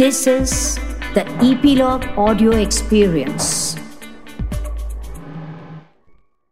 This is the Epilogue Audio Experience.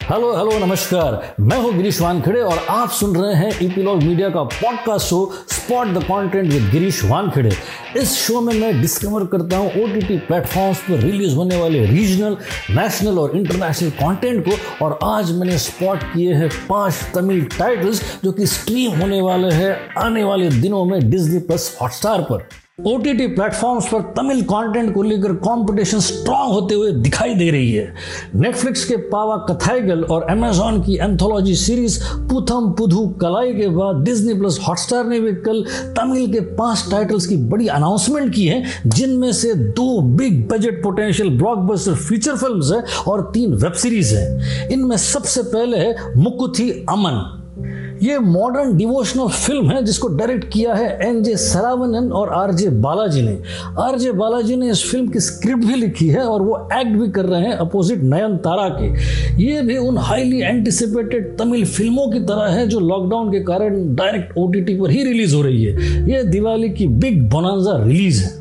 Hello hello नमस्कार मैं हूँ गिरीश वानखेड़े और आप सुन रहे हैं ईपीलॉग मीडिया का podcast show spot the content with Girish Wankhede. इस शो में मैं डिस्कवर करता हूँ ओटीटी प्लेटफॉर्म्स पर रिलीज़ होने वाले रीजनल नेशनल और इंटरनेशनल कंटेंट को, और आज मैंने स्पॉट किए हैं पाँच तमिल टाइटल्स जो कि स्ट्रीम होने वाले हैं आने वाले दिनों में डिज्नी प्लस हॉटस्टार पर। ओ टी टी प्लेटफॉर्म्स पर तमिल कंटेंट को लेकर कंपटीशन स्ट्रांग होते हुए दिखाई दे रही है। नेटफ्लिक्स के पावा कथाईगल और अमेजॉन की एंथोलॉजी सीरीज़ पुथम पुधु कलाई के बाद डिज्नी प्लस हॉटस्टार ने भी कल तमिल के पाँच टाइटल्स की बड़ी अनाउंसमेंट की है, जिनमें से दो big budget potential blockbuster feature film है और तीन वेब सीरीज़ है। इनमें सबसे पहले है मुकुथी अमन। ये मॉडर्न डिवोशनल फ़िल्म है जिसको डायरेक्ट किया है एन जे सरावनन और आर जे बालाजी ने। आर जे बालाजी ने इस फ़िल्म की स्क्रिप्ट भी लिखी है और वो एक्ट भी कर रहे हैं अपोजिट नयन तारा के। ये भी उन हाईली एंटिसिपेटेड तमिल फ़िल्मों की तरह है जो लॉकडाउन के कारण डायरेक्ट ओटीटी पर ही रिलीज़ हो रही है। ये दिवाली की बिग बोनाजा रिलीज़ है।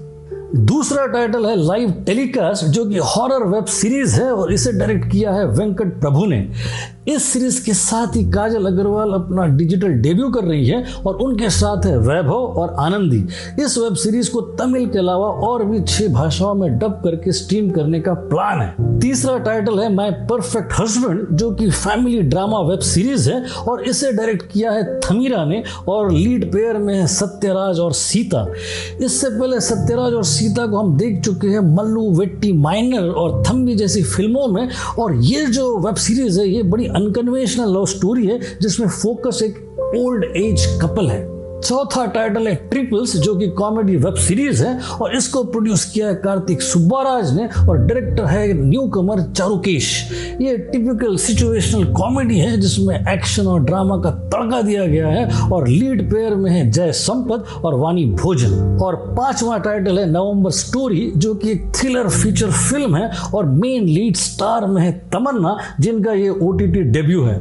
दूसरा टाइटल है लाइव टेलीकास्ट जो कि हॉरर वेब सीरीज़ है और इसे डायरेक्ट किया है वेंकट प्रभु ने। इस सीरीज़ के साथ ही काजल अग्रवाल अपना डिजिटल डेब्यू कर रही है और उनके साथ है वैभव और आनंदी। इस वेब सीरीज़ को तमिल के अलावा और भी छह भाषाओं में डब करके स्ट्रीम करने का प्लान है। तीसरा टाइटल है माई परफेक्ट हस्बैंड जो कि फैमिली ड्रामा वेब सीरीज़ है और इसे डायरेक्ट किया है थमीरा ने और लीड पेयर में है सत्यराज और सीता। इससे पहले सत्यराज और सीता को हम देख चुके हैं मल्लू वेट्टी माइनर और थम्बी जैसी फ़िल्मों में। और ये जो वेब सीरीज़ है, ये बड़ी अनकन्वेंशनल लव स्टोरी है, जिसमें फोकस एक ओल्ड एज कपल है। चौथा टाइटल है ट्रिपल्स, जो कि कॉमेडी वेब सीरीज़ है, और इसको प्रोड्यूस किया है कार्तिक सुब्बाराज ने, और डायरेक्टर है न्यू कमर चारुकेश। ये टिपिकल सिचुएशनल कॉमेडी है, जिसमें एक्शन और ड्रामा का तड़का दिया गया है, और लीड पेयर में है जय संपत और वानी भोजन। और पांचवा टाइटल है नवंबर स्टोरी जो कि एक थ्रिलर फीचर फ़िल्म है, और मेन लीड स्टार में है तमन्ना, जिनका ये ओटीटी डेब्यू है।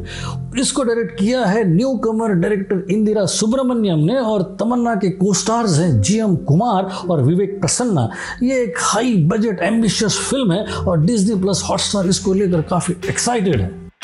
इसको डायरेक्ट किया है newcomer director Indira Subramaniam ने और तमन्ना के को स्टार्स हैं जी एम कुमार और विवेक प्रसन्ना। ये एक हाई बजट एम्बिशियस फ़िल्म है और डिज्नी प्लस हॉटस्टार इसको लेकर काफ़ी एक्साइटेड है।